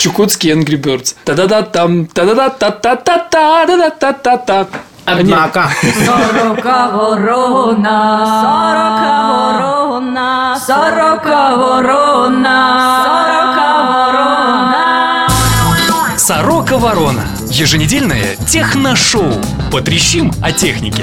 Чукотский Angry Birds. Та-да-да-там, та-да-да-та-та-та-та, та-да-та-та-та. Однако. Сорока ворона, сорока ворона, сорока ворона, сорока ворона. Сорока Ворона. Еженедельное техношоу. Потрещим о технике.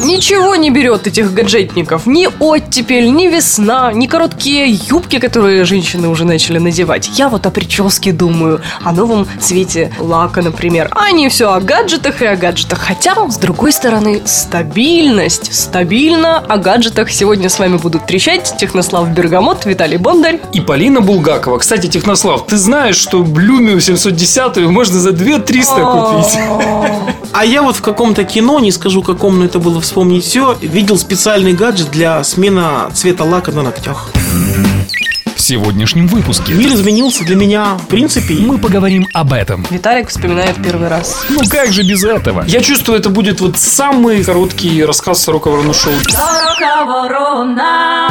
Ничего не берет этих гаджетников. Ни оттепель, ни весна, ни короткие юбки, которые женщины уже начали надевать. Я вот о прическе думаю, о новом цвете лака, например. А не все о гаджетах и о гаджетах. Хотя, с другой стороны, стабильность. Стабильно о гаджетах сегодня с вами будут трещать Технослав Бергамот, Виталий Бондарь. И Полина Булгакова. Кстати, Технослав, ты знаешь, что Люмию 710 можно за 2300 купить? А я вот в каком-то кино, не скажу каком, но это было вспомнить все, видел специальный гаджет для смена цвета лака на ногтях. В сегодняшнем выпуске Мир изменился для меня, в принципе. мы поговорим об этом. Виталик вспоминает первый раз. Ну как же без этого? Я чувствую, это будет вот самый короткий рассказ Сорока Ворона Шоу. Сорока ворона.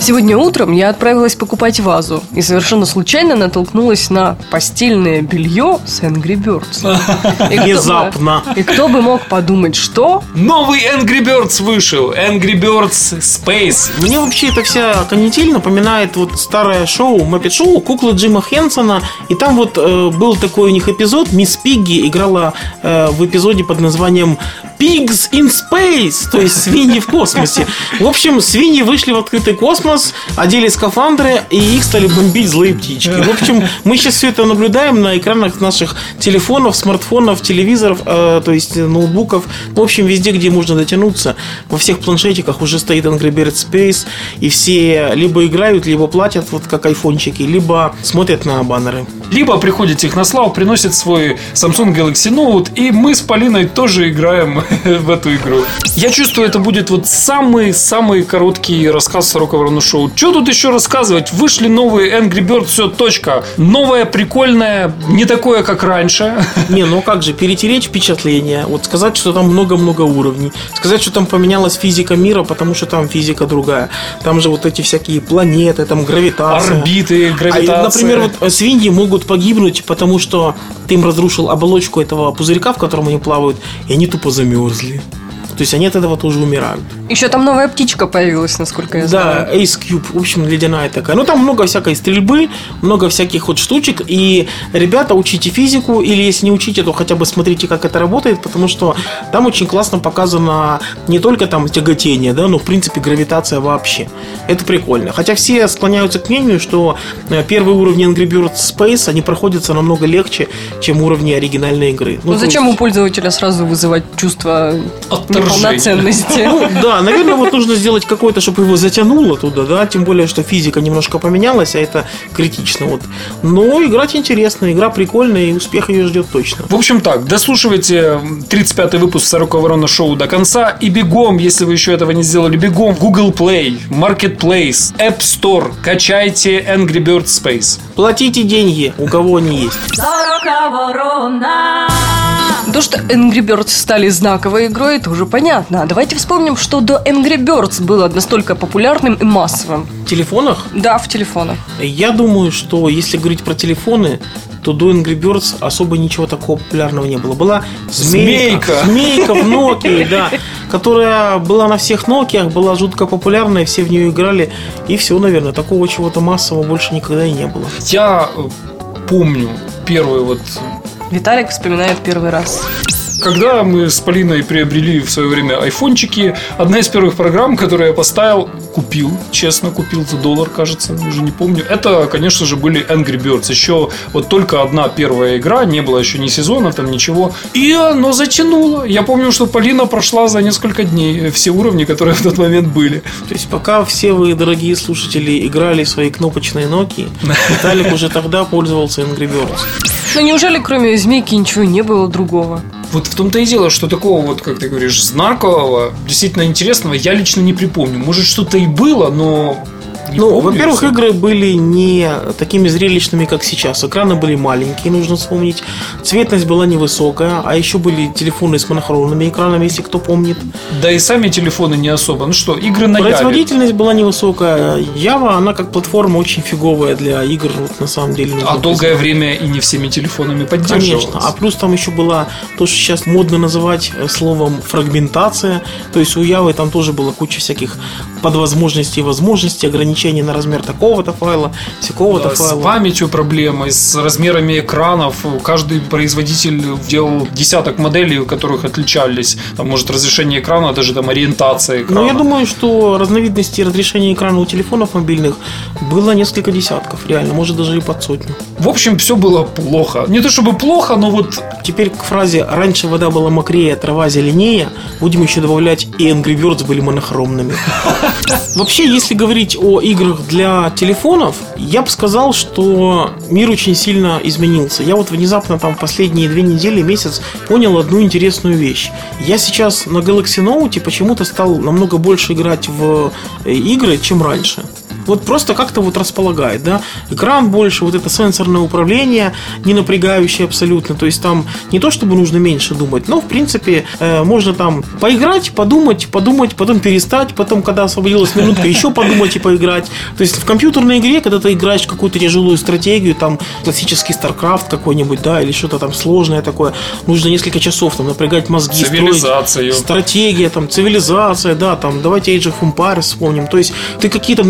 Сегодня утром я отправилась покупать вазу и совершенно случайно натолкнулась на постельное белье с Angry Birds. И кто бы- Внезапно. И кто бы мог подумать, что Новый Angry Birds вышел. Angry Birds Space. Мне вообще эта вся канитель напоминает вот старое шоу, Мэппет шоу, куклы Джима Хенсона. И там вот э, был такой у них эпизод, мисс Пигги играла э, в эпизоде под названием Pigs in Space, то есть свиньи в космосе. В общем, свиньи вышли в открытый космос, одели скафандры, и их стали бомбить злые птички. В общем, мы сейчас все это наблюдаем на экранах наших телефонов, смартфонов, телевизоров, э, то есть ноутбуков. В общем, везде, где можно дотянуться, во всех планшетиках уже стоит Angry Birds Space, и все либо играют, либо платят, вот как айфончики, либо смотрят на баннеры. Либо приходит Технослав, приносит свой Samsung Galaxy Note, и мы с Полиной тоже играем в эту игру. Я чувствую, это будет вот самый-самый короткий рассказ Сорока Ворона Шоу. Что тут еще рассказывать? Вышли новые Angry Birds, все, точка. Новое, прикольное, не такое, как раньше. Не, ну как же, перетереть впечатление, вот сказать, что там много-много уровней, сказать, что там поменялась физика мира, потому что там физика другая. Там же вот эти всякие планеты, там гравитация. Орбиты, А, гравитация. например, вот э, свиньи могут погибнуть, потому что ты им разрушил оболочку этого пузырька, в котором они плавают, и они тупо замерзли. То есть они от этого тоже умирают. еще там новая птичка появилась, насколько я Да, знаю. Ace Cube, в общем, ледяная такая. Ну, там много всякой стрельбы, много всяких вот штучек. И, ребята, учите физику, или если не учите, то хотя бы смотрите, как это работает, потому что там очень классно показано не только там тяготение, да, но, в принципе, гравитация вообще. Это прикольно. Хотя все склоняются к мнению, что э, первые уровни Angry Birds Space, они проходятся намного легче, чем уровни оригинальной игры. Ну то зачем есть- у пользователя сразу вызывать чувство Отторжение. неполноценности? Ну, да, наверное, вот нужно сделать какое-то, чтобы его затянуло туда, да, тем более, что физика немножко поменялась, а это критично, вот. Но играть интересно, игра прикольная, и успех ее ждет точно. В общем так, дослушивайте 35-й выпуск Сорока Ворона Шоу до конца и бегом, если вы еще этого не сделали, бегом в Google Play, Marketplace, App Store, качайте Angry Birds Space. Платите деньги, у кого они есть. Сорока ворона. То, что Angry Birds стали знаковой игрой, это уже понятно. А давайте вспомним, что до Angry Birds было настолько популярным и массовым. В телефонах Да, в телефонах. я думаю, что если говорить про телефоны, то до Angry Birds особо ничего такого популярного не было. Была змейка. Змейка. Змейка в Nokia, да. Которая была на всех Nokia, была жутко популярная, все в нее играли. И все, наверное. Такого чего-то массового больше никогда и не было. Я э, помню первый вот Виталик вспоминает первый раз. Когда мы с Полиной приобрели в свое время айфончики, одна из первых программ, которую я поставил, купил, честно, купил за доллар, кажется, уже не помню. Это, конечно же, были Angry Birds. Еще вот только одна первая игра, не было еще ни сезона, там ничего. И оно затянуло. Я помню, что Полина прошла за несколько дней все уровни, которые в тот момент были. То есть пока все вы, дорогие слушатели, играли в свои кнопочные Nokia, Виталик уже тогда пользовался Angry Birds. Но неужели кроме змейки ничего не было другого? Вот в том-то и дело, что такого вот, как ты говоришь, знакового, действительно интересного, я лично не припомню. Может, что-то и было, но Не ну, во-первых, игры были не такими зрелищными, как сейчас. Экраны были маленькие, нужно вспомнить. Цветность была невысокая, а еще были телефоны с монохромными экранами, если кто помнит. Да и сами телефоны не особо. Ну что, игры на Яве. Производительность была невысокая. Ява, она как платформа очень фиговая для игр, вот, на самом деле. А долгое время и не всеми телефонами поддерживалась. Конечно. А плюс там еще была то, что сейчас модно называть э, словом фрагментация. То есть у Явы там тоже была куча всяких подвозможностей и возможностей, ограничений на размер такого-то файла, всякого-то Да, С файла. памятью проблемы, с размерами экранов. Каждый производитель делал десяток моделей, у которых отличались. Там, может, разрешение экрана, даже там ориентация экрана. Но я думаю, что разновидностей разрешения экрана у телефонов мобильных было несколько десятков, реально, может даже и под сотню. В общем, все было плохо. Не то чтобы плохо, но вот Теперь к фразе «раньше вода была мокрее, трава зеленее» будем еще добавлять и Angry Birds были монохромными. Вообще, если говорить о играх для телефонов, я бы сказал, что мир очень сильно изменился. Я вот внезапно там последние две недели, месяц понял одну интересную вещь. Я сейчас на Galaxy Note почему-то стал намного больше играть в э, игры, чем раньше. Вот просто как-то вот располагает, да. Экран больше, вот это сенсорное управление, не напрягающее абсолютно. То есть там не то, чтобы нужно меньше думать, но в принципе э, можно там поиграть, подумать, подумать, потом перестать, потом, когда освободилась минутка, еще подумать и поиграть. То есть в компьютерной игре, когда ты играешь в какую-то тяжелую стратегию, там классический StarCraft какой-нибудь, да, или что-то там сложное такое, нужно несколько часов там напрягать мозги, строить стратегия, там, цивилизация, да, там, давайте Age of Empires вспомним. То есть ты какие-то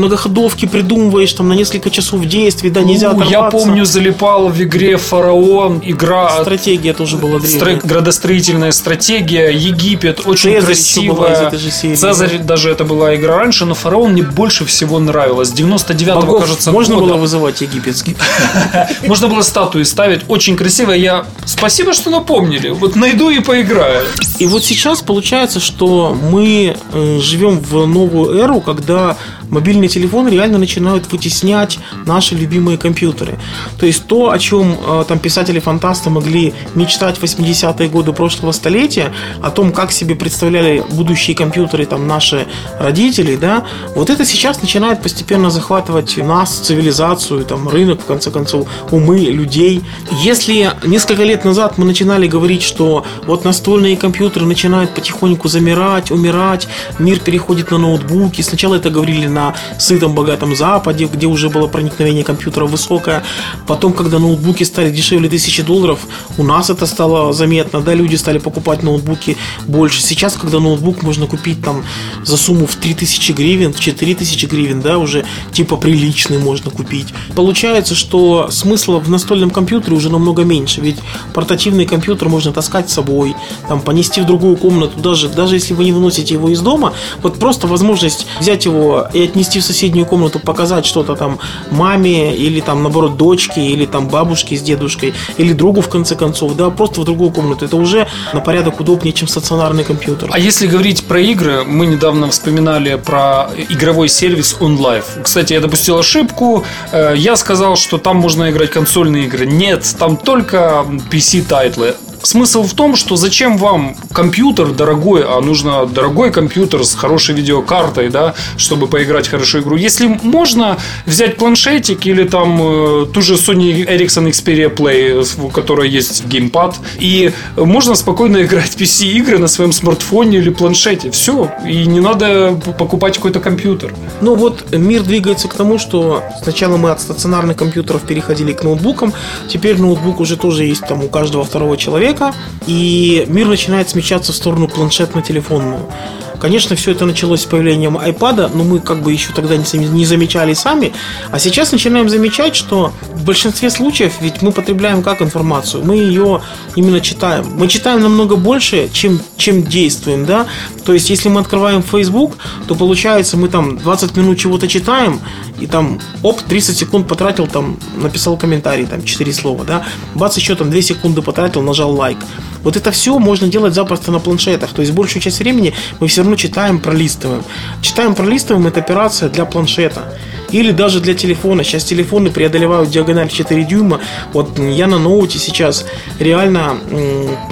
многоходовки придумываешь там на несколько часов действий, да, нельзя Ну, я оторваться. помню, залипал в игре Фараон, игра Стратегия тоже была древняя. Стра- градостроительная стратегия, Египет, очень Цезарь была красивая. серии, Цезарь даже это была игра раньше, но Фараон мне больше всего нравилась. 99-го, Богов кажется, можно года. было вызывать египетских. Можно было статуи ставить, очень красивая. Я спасибо, что напомнили. Вот найду и поиграю. И вот сейчас получается, что мы э, живем в новую эру, когда мобильные телефоны реально начинают вытеснять наши любимые компьютеры. То есть то, о чем э, там писатели-фантасты могли мечтать в 80-е годы прошлого столетия, о том, как себе представляли будущие компьютеры там наши родители, да, вот это сейчас начинает постепенно захватывать нас, цивилизацию, там рынок, в конце концов, умы людей. Если несколько лет назад мы начинали говорить, что вот настольные компьютеры начинают потихоньку замирать, умирать, мир переходит на ноутбуки. Сначала это говорили на сытом богатом Западе, где уже было проникновение компьютера высокое. Потом, когда ноутбуки стали дешевле тысячи долларов, у нас это стало заметно, да, люди стали покупать ноутбуки больше. Сейчас, когда ноутбук можно купить там за сумму в 3000 гривен, в 4000 гривен, да, уже типа приличный можно купить. Получается, что смысла в настольном компьютере уже намного меньше, ведь портативный компьютер можно таскать с собой, там, понести в другую комнату, даже, даже если вы не выносите его из дома, вот просто возможность взять его и отнести в соседнюю комнату, показать что-то там маме или там, наоборот, дочке, или там бабушке с дедушкой, или другу, в конце концов, да, просто в другую комнату. Это уже на порядок удобнее, чем стационарный компьютер. А если говорить про игры, мы недавно вспоминали про игровой сервис OnLive. Кстати, я допустил ошибку. Э, Я сказал, что там можно играть консольные игры. Нет, там только PC-тайтлы. Смысл в том, что зачем вам компьютер дорогой, а нужно дорогой компьютер с хорошей видеокартой, да, чтобы поиграть в хорошую игру. Если можно взять планшетик или там э, ту же Sony Ericsson Xperia Play, у которой есть геймпад, и можно спокойно играть PC-игры на своем смартфоне или планшете. Все. И не надо покупать какой-то компьютер. Ну вот мир двигается к тому, что сначала мы от стационарных компьютеров переходили к ноутбукам, теперь ноутбук уже тоже есть там у каждого второго человека, и мир начинает смещаться в сторону планшетно-телефонную. Конечно, все это началось с появлением iPad, но мы как бы еще тогда не замечали сами. А сейчас начинаем замечать, что в большинстве случаев ведь мы потребляем как информацию? Мы ее именно читаем. Мы читаем намного больше, чем, чем действуем, да? То есть, если мы открываем Facebook, то получается, мы там 20 минут чего-то читаем, и там, оп, 30 секунд потратил, там, написал комментарий, там, 4 слова, да? Бац, еще там 2 секунды потратил, нажал лайк. Вот это все можно делать запросто на планшетах. То есть большую часть времени мы все равно читаем, пролистываем. Читаем, пролистываем это операция для планшета. Или даже для телефона. Сейчас телефоны преодолевают диагональ 4 дюйма. Вот я на ноуте сейчас реально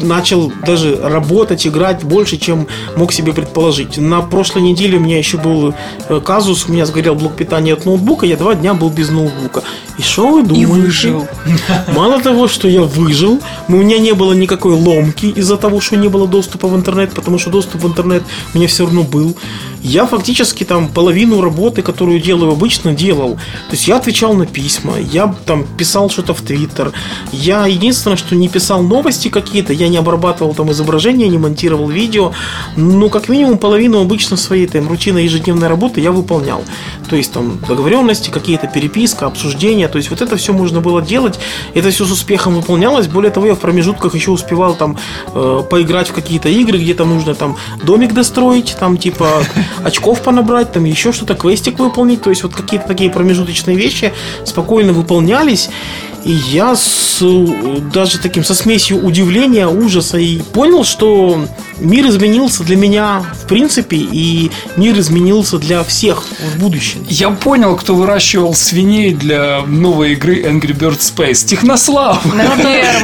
начал даже работать, играть больше, чем мог себе предположить. На прошлой неделе у меня еще был э, казус, у меня сгорел блок питания от ноутбука, я два дня был без ноутбука. И что вы думаете? выжил. Мало того, что я выжил, у меня не было никакой ломки из-за того, что не было доступа в интернет, потому что доступ в интернет у меня все равно был. Я фактически там половину работы, которую делаю обычно, делал. То есть я отвечал на письма, я там писал что-то в Твиттер. Я единственное, что не писал новости какие-то, я не обрабатывал там изображения, не монтировал видео. Но как минимум половину обычно своей там рутинной ежедневной работы я выполнял. То есть там договоренности, какие-то переписка, обсуждения. То есть вот это все можно было делать. Это все с успехом выполнялось. Более того, я в промежутках еще успевал там э, поиграть в какие-то игры, где там нужно там домик достроить, там типа очков понабрать, там еще что-то, квестик выполнить. То есть вот какие-то такие промежуточные вещи спокойно выполнялись. И я с, даже таким со смесью удивления, ужаса и понял, что мир изменился для меня в принципе, и мир изменился для всех в будущем. Я понял, кто выращивал свиней для новой игры Angry Birds Space. Технослав!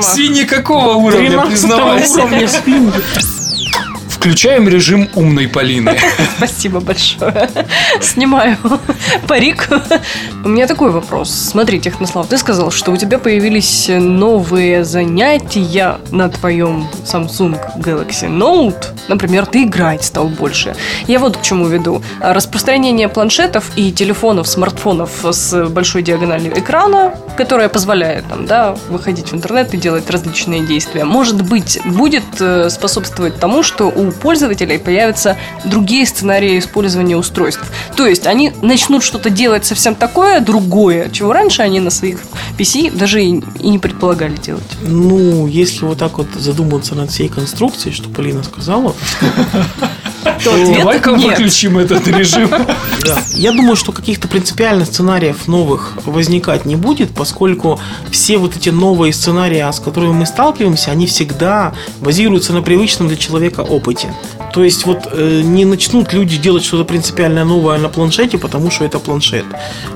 Свиньи какого уровня, 13 признавайся? уровня свиньи. Включаем режим умной Полины. Спасибо большое. Снимаю парик. У меня такой вопрос. Смотри, Технослав, ты сказал, что у тебя появились новые занятия на твоем Samsung Galaxy Note. Например, ты играть стал больше. Я вот к чему веду. Распространение планшетов и телефонов, смартфонов с большой диагональю экрана, которая позволяет там, да, выходить в интернет и делать различные действия, может быть, будет э, способствовать тому, что у пользователей появятся другие сценарии использования устройств. То есть они начнут что-то делать совсем такое, другое, чего раньше они на своих PC даже и, и не предполагали делать. Ну, если вот так вот задуматься над всей конструкцией, что Полина сказала, То ответ Давай-ка выключим этот режим. Я думаю, что каких-то принципиальных сценариев новых возникать не будет, поскольку все вот эти новые сценарии, с которыми мы сталкиваемся, они всегда базируются на привычном для человека опыте. То есть вот э, не начнут люди делать что-то принципиально новое на планшете, потому что это планшет.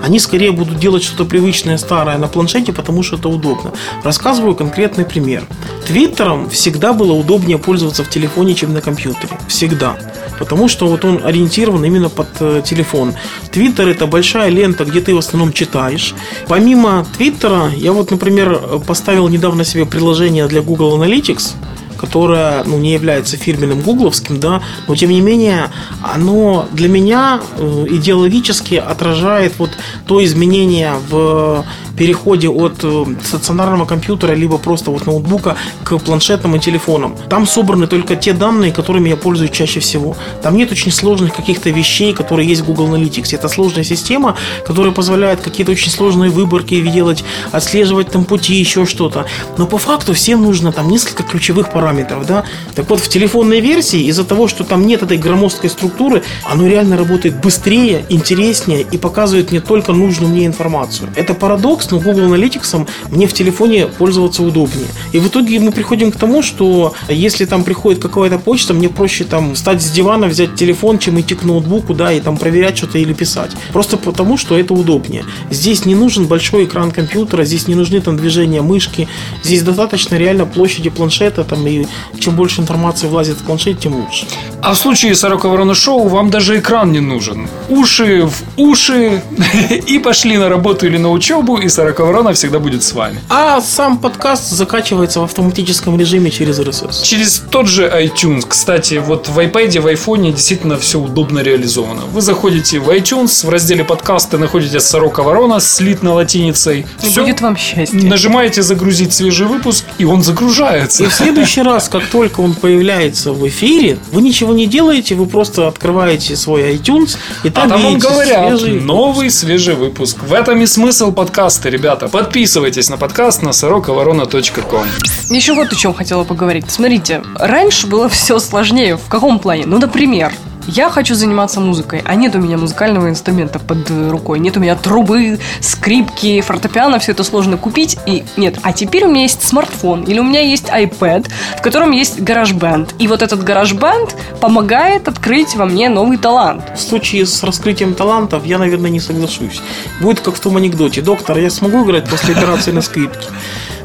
Они скорее будут делать что-то привычное, старое на планшете, потому что это удобно. Рассказываю конкретный пример. Твиттером всегда было удобнее пользоваться в телефоне, чем на компьютере. Всегда. Потому что вот он ориентирован именно под э, телефон. Твиттер это большая лента, где ты в основном читаешь. Помимо Твиттера, я вот, например, поставил недавно себе приложение для Google Analytics, которое ну, не является фирменным гугловским, да, но тем не менее оно для меня э, идеологически отражает вот то изменение в переходе от э, стационарного компьютера либо просто вот ноутбука к планшетам и телефонам. Там собраны только те данные, которыми я пользуюсь чаще всего. Там нет очень сложных каких-то вещей, которые есть в Google Analytics. Это сложная система, которая позволяет какие-то очень сложные выборки делать, отслеживать там пути, еще что-то. Но по факту всем нужно там несколько ключевых параметров, да. Так вот, в телефонной версии из-за того, что там нет этой громоздкой структуры, оно реально работает быстрее, интереснее и показывает мне только нужную мне информацию. Это парадокс, но Google Analytics мне в телефоне пользоваться удобнее. И в итоге мы приходим к тому, что если там приходит какая-то почта, мне проще там встать с дивана, взять телефон, чем идти к ноутбуку, да, и там проверять что-то или писать. Просто потому, что это удобнее. Здесь не нужен большой экран компьютера, здесь не нужны там движения мышки, здесь достаточно реально площади планшета, там, и чем больше информации влазит в планшет, тем лучше. А в случае Сорока Ворона Шоу вам даже экран не нужен. Уши в уши и пошли на работу или на учебу, и Сорока Ворона всегда будет с вами. А сам подкаст закачивается в автоматическом режиме через RSS. Через тот же iTunes. Кстати, вот в iPad, в iPhone действительно все удобно реализовано. Вы заходите в iTunes, в разделе подкасты находите Сорока Ворона, слитно латиницей. И Всё. будет вам счастье. Нажимаете загрузить свежий выпуск, и он загружается. И в следующий раз, как только он появляется в эфире, вы ничего не делаете, вы просто открываете свой iTunes, и А там, там вам говорят, свежий новый свежий выпуск. В этом и смысл подкаста, ребята. Подписывайтесь на подкаст на сороковорона.ком. Еще вот о чем хотела поговорить. Смотрите, раньше было все сложнее. В каком плане? Ну, например, Я хочу заниматься музыкой, а нет у меня музыкального инструмента под рукой. Нет у меня трубы, скрипки, фортепиано, все это сложно купить. И нет. А теперь у меня есть смартфон или у меня есть iPad, в котором есть GarageBand. И вот этот GarageBand помогает открыть во мне новый талант. В случае с раскрытием талантов я, наверное, не соглашусь. Будет как в том анекдоте. Доктор, я смогу играть после операции на скрипке?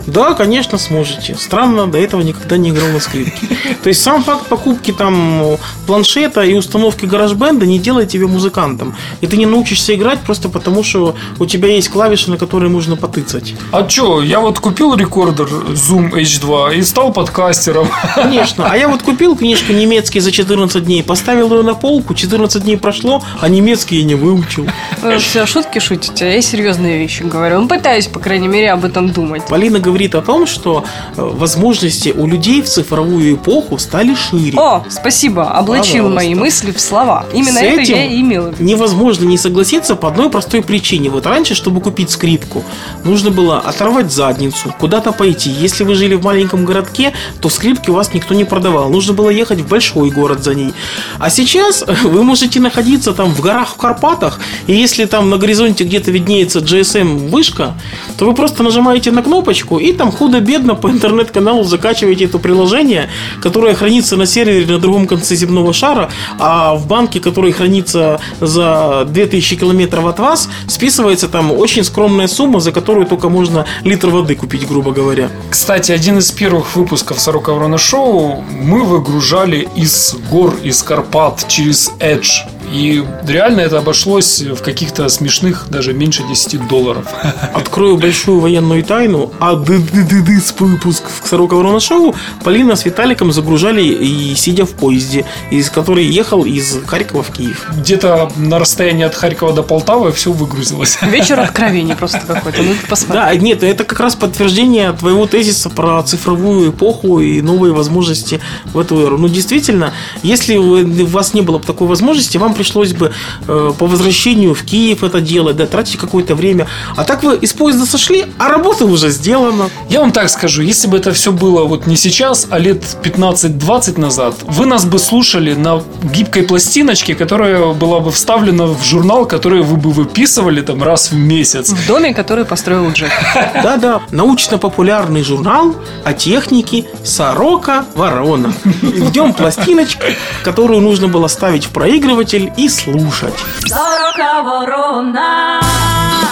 Да, конечно, сможете. Странно, до этого никогда не играл на скрипке. То есть сам факт покупки там планшета и установки гараж-бенда не делает тебя музыкантом. И ты не научишься играть просто потому, что у тебя есть клавиши, на которые можно потыцать. А чё, я вот купил рекордер Zoom H2 и стал подкастером. Конечно. А я вот купил книжку немецкий за 14 дней, поставил ее на полку, 14 дней прошло, а немецкий я не выучил. Вы все шутки шутите, а я серьезные вещи говорю. Ну, пытаюсь, по крайней мере, об этом думать. Полина говорит о том, что э, возможности у людей в цифровую эпоху стали шире. О, спасибо, облачил Пожалуйста. мои мысли в слова. Именно С это этим я и имела. Невозможно не согласиться по одной простой причине. Вот раньше, чтобы купить скрипку, нужно было оторвать задницу, куда-то пойти. Если вы жили в маленьком городке, то скрипки у вас никто не продавал. Нужно было ехать в большой город за ней. А сейчас вы можете находиться там в горах в Карпатах, и если там на горизонте где-то виднеется GSM вышка, то вы просто нажимаете на кнопочку и там худо-бедно по интернет-каналу закачиваете это приложение, которое хранится на сервере на другом конце земного шара, а в банке, который хранится за 2000 километров от вас, списывается там очень скромная сумма, за которую только можно литр воды купить, грубо говоря. Кстати, один из первых выпусков Сорока Ворона Шоу мы выгружали из гор, из Карпат через Edge. И реально это обошлось в каких-то смешных, даже меньше 10 долларов. Открою большую военную тайну, а дыс выпуск в Сорока Ворона Шоу Полина с Виталиком загружали и сидя в поезде, из который ехал из Харькова в Киев. Где-то на расстоянии от Харькова до Полтавы все выгрузилось. Вечер откровений просто какой-то. Ну, посмотри. Да, нет, это как раз подтверждение твоего тезиса про цифровую эпоху и новые возможности в эту эру. Ну, действительно, если у вас не было бы такой возможности, вам пришлось бы э, по возвращению в Киев это делать, да, тратить какое-то время. А так вы из поезда сошли, а работа уже сделана. Я вам так скажу, если бы это все было вот не сейчас, а лет 15-20 назад, вы нас бы слушали на гибкой пластиночке, которая была бы вставлена в журнал, который вы бы выписывали там раз в месяц. В доме, который построил Джек. Да-да, научно-популярный журнал о технике Сорока Ворона. И в нем пластиночка, которую нужно было ставить в проигрыватель и слушать.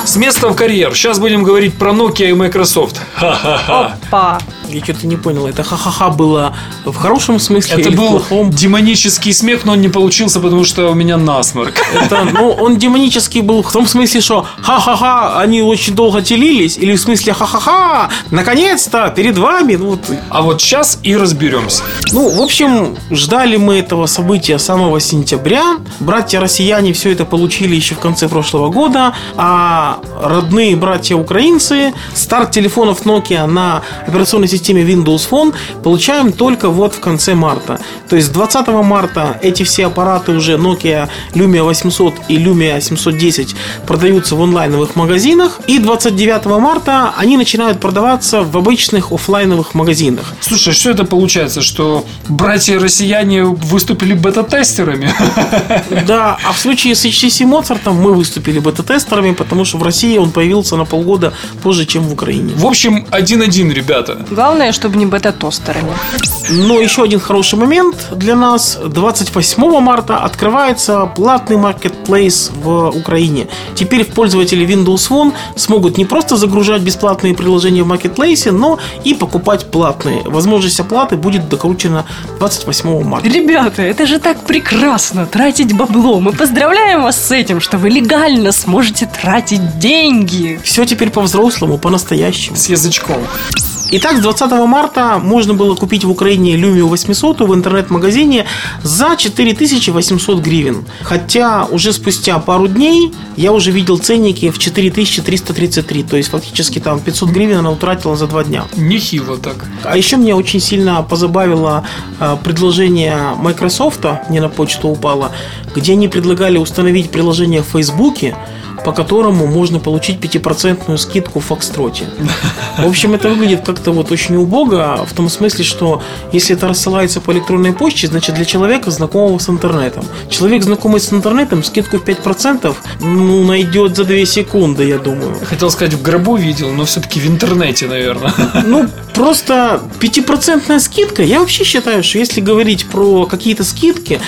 С места в карьер. Сейчас будем говорить про Nokia и Microsoft. Ха-ха-ха. Опа. Я что-то не понял, это ха-ха-ха было в хорошем смысле Это или в был плохом? демонический смех, но он не получился, потому что у меня насморк. Это, ну, он демонический был в том смысле, что ха-ха-ха, они очень долго телились, или в смысле ха-ха-ха, наконец-то, перед вами, ну, вот. А вот сейчас и разберемся. Ну, в общем, ждали мы этого события с самого сентября. Братья-россияне все это получили еще в конце прошлого года, а родные братья-украинцы старт телефонов Nokia на операционной системе Windows Phone получаем только вот в конце марта. То есть 20 марта эти все аппараты уже Nokia Lumia 800 и Lumia 710 продаются в онлайновых магазинах. И 29 марта они начинают продаваться в обычных оффлайновых магазинах. Слушай, что это получается, что братья-россияне выступили бета-тестерами? Да, а в случае с HTC Mozart мы выступили бета-тестерами, потому что в России он появился на полгода позже, чем в Украине. В общем, один-один, ребята. Главное, чтобы не бета-тостерами. Но еще один хороший момент для нас. 28 марта открывается платный маркетплейс в Украине. Теперь пользователи Windows Phone смогут не просто загружать бесплатные приложения в маркетплейсе, но и покупать платные. Возможность оплаты будет докручена 28 марта. Ребята, это же так прекрасно тратить бабло. Мы поздравляем вас с этим, что вы легально сможете тратить деньги. Все теперь по-взрослому, по-настоящему. С язычком. Итак, с 20 марта можно было купить в Украине Lumia 800 в интернет-магазине за 4800 гривен. Хотя уже спустя пару дней я уже видел ценники в 4333, то есть фактически там 500 гривен она утратила за два дня. Нехило так. А еще меня очень сильно позабавило э, предложение Microsoft, мне на почту упало, где они предлагали установить приложение в Фейсбуке, по которому можно получить 5% скидку в Фокстроте. В общем, это выглядит как-то вот очень убого, в том смысле, что если это рассылается по электронной почте, значит для человека, знакомого с интернетом. Человек, знакомый с интернетом, скидку в 5% ну, найдет за 2 секунды, я думаю. Хотел сказать, в гробу видел, но все-таки в интернете, наверное. Ну, просто 5% скидка. Я вообще считаю, что если говорить про какие-то скидки,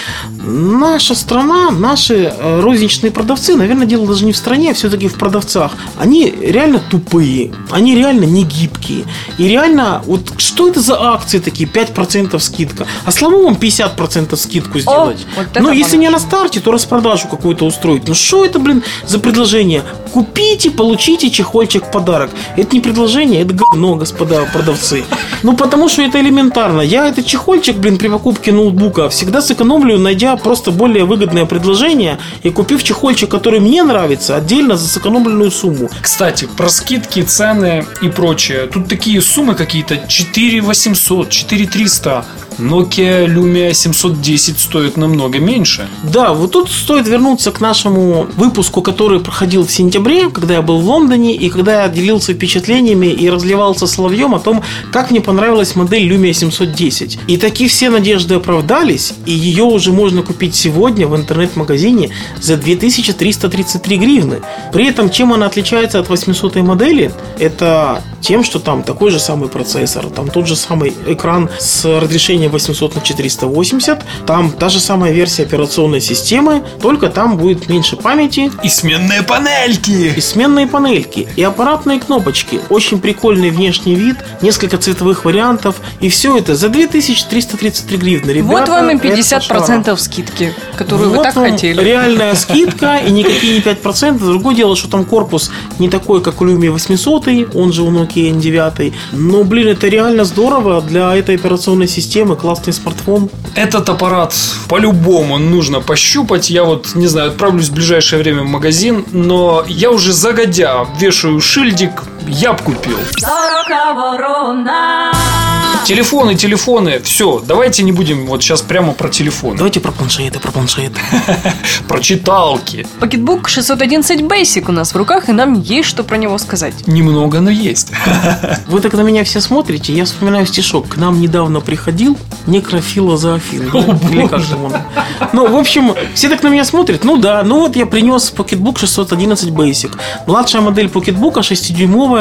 наша страна, наши э, розничные продавцы, наверное, дело даже не в стране, а все-таки в продавцах. Они реально тупые, они реально не гибкие. И реально, вот что это за акции такие, 5% скидка? А слабо вам 50% скидку сделать? вот это ну, если не на старте, то распродажу какую-то устроить. Ну, что это, блин, за предложение? Купите, получите чехольчик в подарок. Это не предложение, это говно, господа продавцы. Ну, потому что это элементарно. Я этот чехольчик, блин, при покупке ноутбука всегда сэкономлю, найдя просто более выгодное предложение и купив чехольчик, который мне нравится, отдельно за сэкономленную сумму. Кстати, про скидки, цены и прочее. Тут такие суммы какие-то 4 800, 4 300. Nokia Lumia 710 стоит намного меньше. Да, вот тут стоит вернуться к нашему выпуску, который проходил в сентябре, когда я был в Лондоне, и когда я делился впечатлениями и разливался соловьем о том, как мне понравилась модель Lumia 710. И такие все надежды оправдались, и ее уже можно купить сегодня в интернет-магазине за 2333 гривны. При этом, чем она отличается от 800 модели, это тем, что там такой же самый процессор, там тот же самый экран с разрешением 800 на 480, там та же самая версия операционной системы, только там будет меньше памяти И сменные панельки. и сменные панельки, и аппаратные кнопочки, очень прикольный внешний вид, несколько цветовых вариантов, и все это за 2333 гривны. Ребята, вот вам и это 50% скидки, которую вы вот так вам хотели. Реальная скидка и никакие не 5%. Другое дело, что там корпус не такой, как у Lumia 800, он же у Nokia N9. Но, блин, это реально здорово для этой операционной системы. Классный смартфон. Этот аппарат по-любому нужно пощупать. Я вот, не знаю, отправлюсь в ближайшее время в магазин, но я уже загодя вешаю шильдик, я б купил. Сорока ворона. Телефоны, телефоны, все, давайте не будем вот сейчас прямо про телефоны. Давайте про планшеты, про планшеты. Про читалки. Pocketbook 611 Basic у нас в руках, и нам есть что про него сказать. Немного, но есть. Вы так на меня все смотрите, я вспоминаю стишок. К нам недавно приходил некрофилозофил. Или как там он? Ну, в общем, все так на меня смотрят. Ну да, ну вот я принес Pocketbook 611 Basic. Младшая модель Pocketbook 6-дюймовая.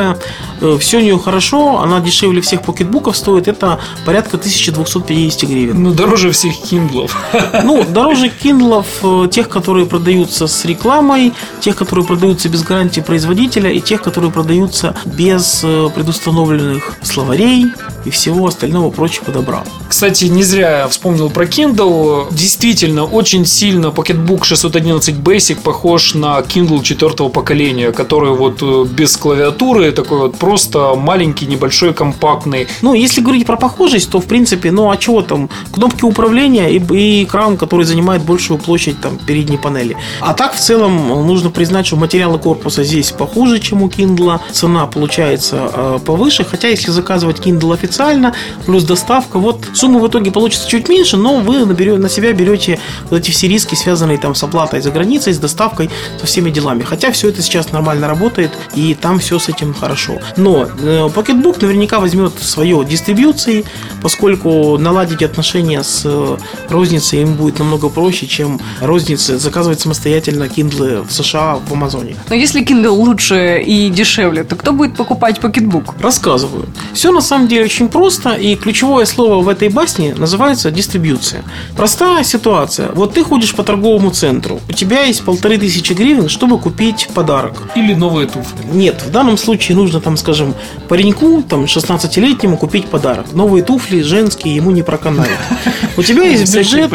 Все у нее хорошо. Она дешевле всех покетбуков стоит. Это порядка 1250 гривен. Ну, дороже всех киндлов. Ну, дороже киндлов, э, тех, которые продаются с рекламой, тех, которые продаются без гарантии производителя, и тех, которые продаются без э, предустановленных словарей и всего остального прочего добра. Кстати, не зря я вспомнил про Kindle. Действительно, очень сильно Pocketbook 611 Basic похож на Kindle четвертого поколения, который вот э, без клавиатуры, такой вот просто маленький, небольшой, компактный. Ну, если говорить про похожесть, то, в принципе, ну, а чего там? Кнопки управления и, и экран, который занимает большую площадь там передней панели. А так, в целом, нужно признать, что материалы корпуса здесь похуже, чем у Kindle. Цена получается э, повыше. Хотя, если заказывать Kindle официально, плюс доставка, вот сумма в итоге получится чуть меньше, но вы наберете, на себя берете вот эти все риски, связанные там с оплатой за границей, с доставкой, со всеми делами. Хотя все это сейчас нормально работает, и там все с этим хорошо. Но э, Pocketbook наверняка возьмет свое дистрибьюции, поскольку наладить отношения с э, розницей им будет намного проще, чем розницы заказывать самостоятельно Kindle в США в Амазоне. Но если Kindle лучше и дешевле, то кто будет покупать Pocketbook? Рассказываю. Все на самом деле очень просто, и ключевое слово в этой басне называется дистрибьюция. Простая ситуация. Вот ты ходишь по торговому центру, у тебя есть полторы тысячи гривен, чтобы купить подарок. Или новые туфли. Нет, в данном случае нужно, там, скажем, пареньку, там, 16-летнему купить подарок. Новые туфли женские ему не проканают. У тебя есть бюджет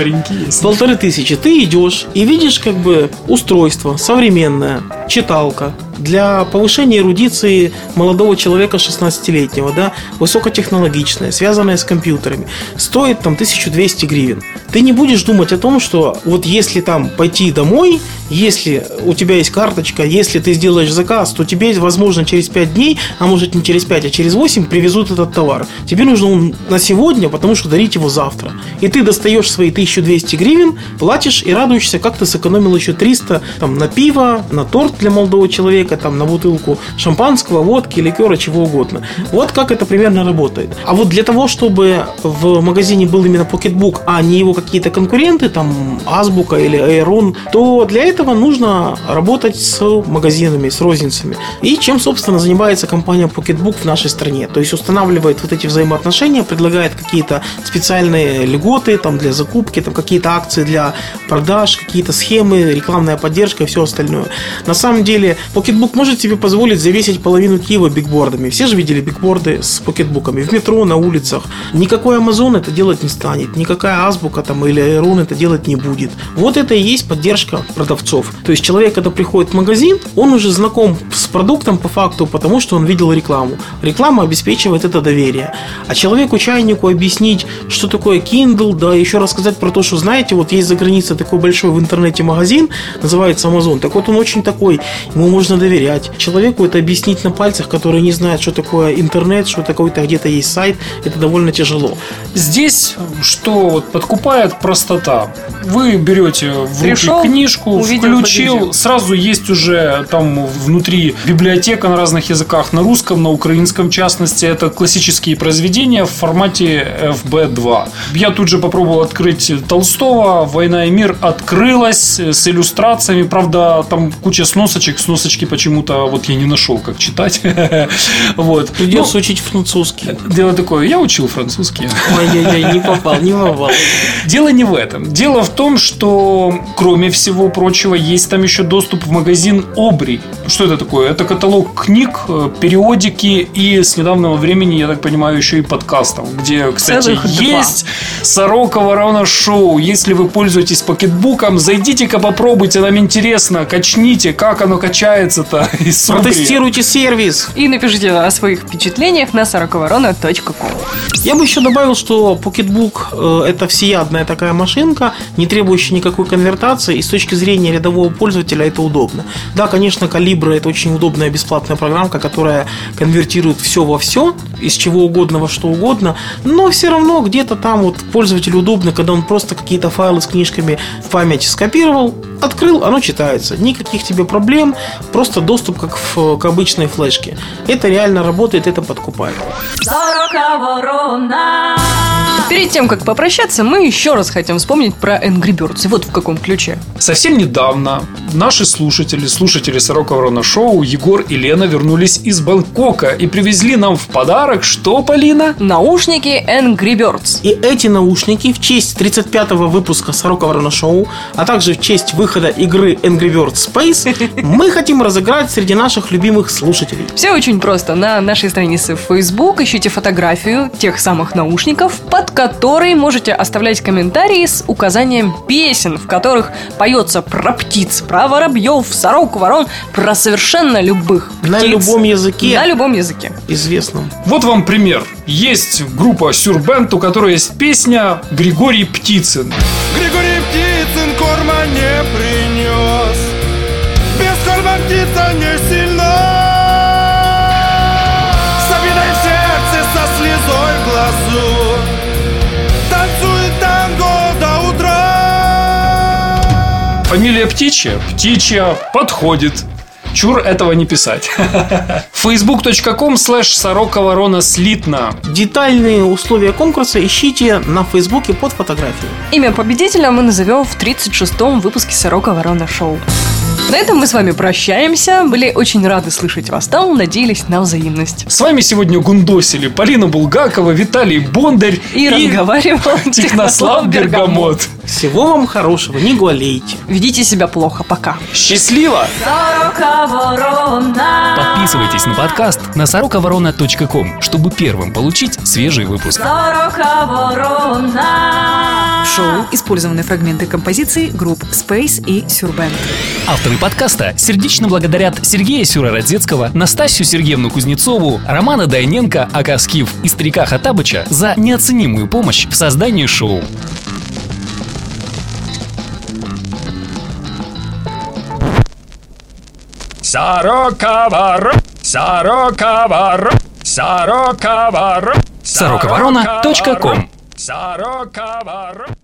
полторы тысячи. Ты идешь и видишь как бы устройство современное, читалка, для повышения эрудиции молодого человека 16-летнего, да, высокотехнологичная, связанная с компьютерами, стоит там 1200 гривен. Ты не будешь думать о том, что вот если там пойти домой, если у тебя есть карточка, если ты сделаешь заказ, то тебе, возможно, через 5 дней, а может не через 5, а через 8 привезут этот товар. Тебе нужно он на сегодня, потому что дарить его завтра. И ты достаешь свои 1200 гривен, платишь и радуешься, как ты сэкономил еще 300 там, на пиво, на торт для молодого человека, там, на бутылку шампанского, водки, ликера, чего угодно. Вот как это примерно работает. А вот для того, чтобы в магазине был именно покетбук, а не его какие-то конкуренты, там, Азбука или Aeron, то для этого нужно работать с магазинами, с розницами. И чем, собственно, занимается компания Pocketbook в нашей стране. То есть устанавливает вот эти взаимоотношения, предлагает какие-то специальные льготы там, для закупки, там, какие-то акции для продаж, какие-то схемы, рекламная поддержка и все остальное. На самом деле, Pocketbook может себе позволить завесить половину Киева бигбордами. Все же видели бигборды с покетбуками в метро, на улицах. Никакой Amazon это делать не станет, никакая Азбука там или Aeron это делать не будет. Вот это и есть поддержка продавцов. То есть человек, когда приходит в магазин, он уже знаком с продуктом по факту, потому что он видел рекламу. Реклама обеспечивает это доверие. А человеку-чайнику объяснить, что такое Kindle, да, еще рассказать про то, что, знаете, вот есть за границей такой большой в интернете магазин, называется Amazon. Так вот, он очень такой, ему можно доверять. Человеку это объяснить на пальцах, который не знает, что такое интернет, что такое-то где-то есть сайт, это довольно тяжело. Здесь что вот подкупает простота. Вы берете в руки Пришел, книжку, увидел, включил, поглядел. сразу есть уже там внутри библиотека на разных языках, на русском, на украинском в частности. Это классические произведения в формате FB2. Я тут же попробовал открыть Толстого. «Война и мир» открылась с иллюстрациями. Правда, там куча сносочек. Сносочки почему-то вот я не нашел, как читать. Вот. Придется Ну, учить французский. Дело такое, я учил французский. Ой-ой-ой, не попал, не попал. Дело не в этом. Дело в том, что, кроме всего прочего, есть там еще доступ в магазин Обри. Что это такое? Это каталог книг, э, периодики и с недавнего времени, я так понимаю, еще и подкастов, где, кстати, Целых два. есть Сорока Ворона Шоу. Если вы пользуетесь покетбуком, зайдите-ка попробуйте, нам интересно, качните, как оно качается-то из. Протестируйте сервис. И напишите о своих впечатлениях на сороковорона.ком. Я бы еще добавил, что Pocketbook э, это всеядная такая машинка, не требующая никакой конвертации, и с точки зрения рядового пользователя это удобно. Да, конечно, Calibra это очень удобная бесплатная программка, которая конвертирует все во все, из чего угодно во что угодно, но все равно где-то там вот пользователю удобно, когда он просто какие-то файлы с книжками в память скопировал, открыл, оно читается. Никаких тебе проблем, просто доступ как в, к обычной флешке. Это реально работает, это подкупает. Сорока ворона. Перед тем, как попрощаться, мы еще раз хотим вспомнить про Angry Birds. И вот в каком ключе. Совсем недавно наши слушатели, слушатели Сорока Ворона Шоу, Егор и Лена вернулись из Бангкока и привезли нам в подарок что, Полина? Наушники Angry Birds. И эти наушники в честь 35-го выпуска Сорока Ворона Шоу, а также в честь выхода игры Angry Birds Space, мы хотим разыграть среди наших любимых слушателей. Все очень просто. На нашей странице в Facebook ищите фотографию тех самых наушников, под которой можете оставлять комментарии с указанием песен, в которых поется про птиц, про воробьев, сорок, ворон, про совершенно любых На птиц. любом языке. На любом языке. Известном. Вот вам пример. Есть группа Сюрбенд, у которой есть песня Григорий Птицын. Григорий Птицын корма не принес Без корма птица не Фамилия Птичья? Птичья подходит. Чур этого не писать. facebook.com слэш сорока ворона слитно. Детальные условия конкурса ищите на Фейсбуке под фотографией. Имя победителя мы назовем в 36-м выпуске Сорока Ворона Шоу. На этом мы с вами прощаемся. Были очень рады слышать вас там. Надеялись на взаимность. С вами сегодня гундосили Полина Булгакова, Виталий Бондарь И, разговаривал Технослав Бергамот. Всего вам хорошего, не гуалейте. Ведите себя плохо. Пока. Счастливо! Подписывайтесь на подкаст на сороковорона.ком, чтобы первым получить свежий выпуск. В шоу использованы фрагменты композиций групп Space и Сюрбенд. Авторы подкаста сердечно благодарят Сергея Сюрородецкого, Настасью Сергеевну Кузнецову, Романа Дайненко, Ака Скиф и Старика Хатабыча за неоценимую помощь в создании шоу. Сорока ворона, сорока ворона, сорока ворона, Сороковорона.ком Сорока ворона.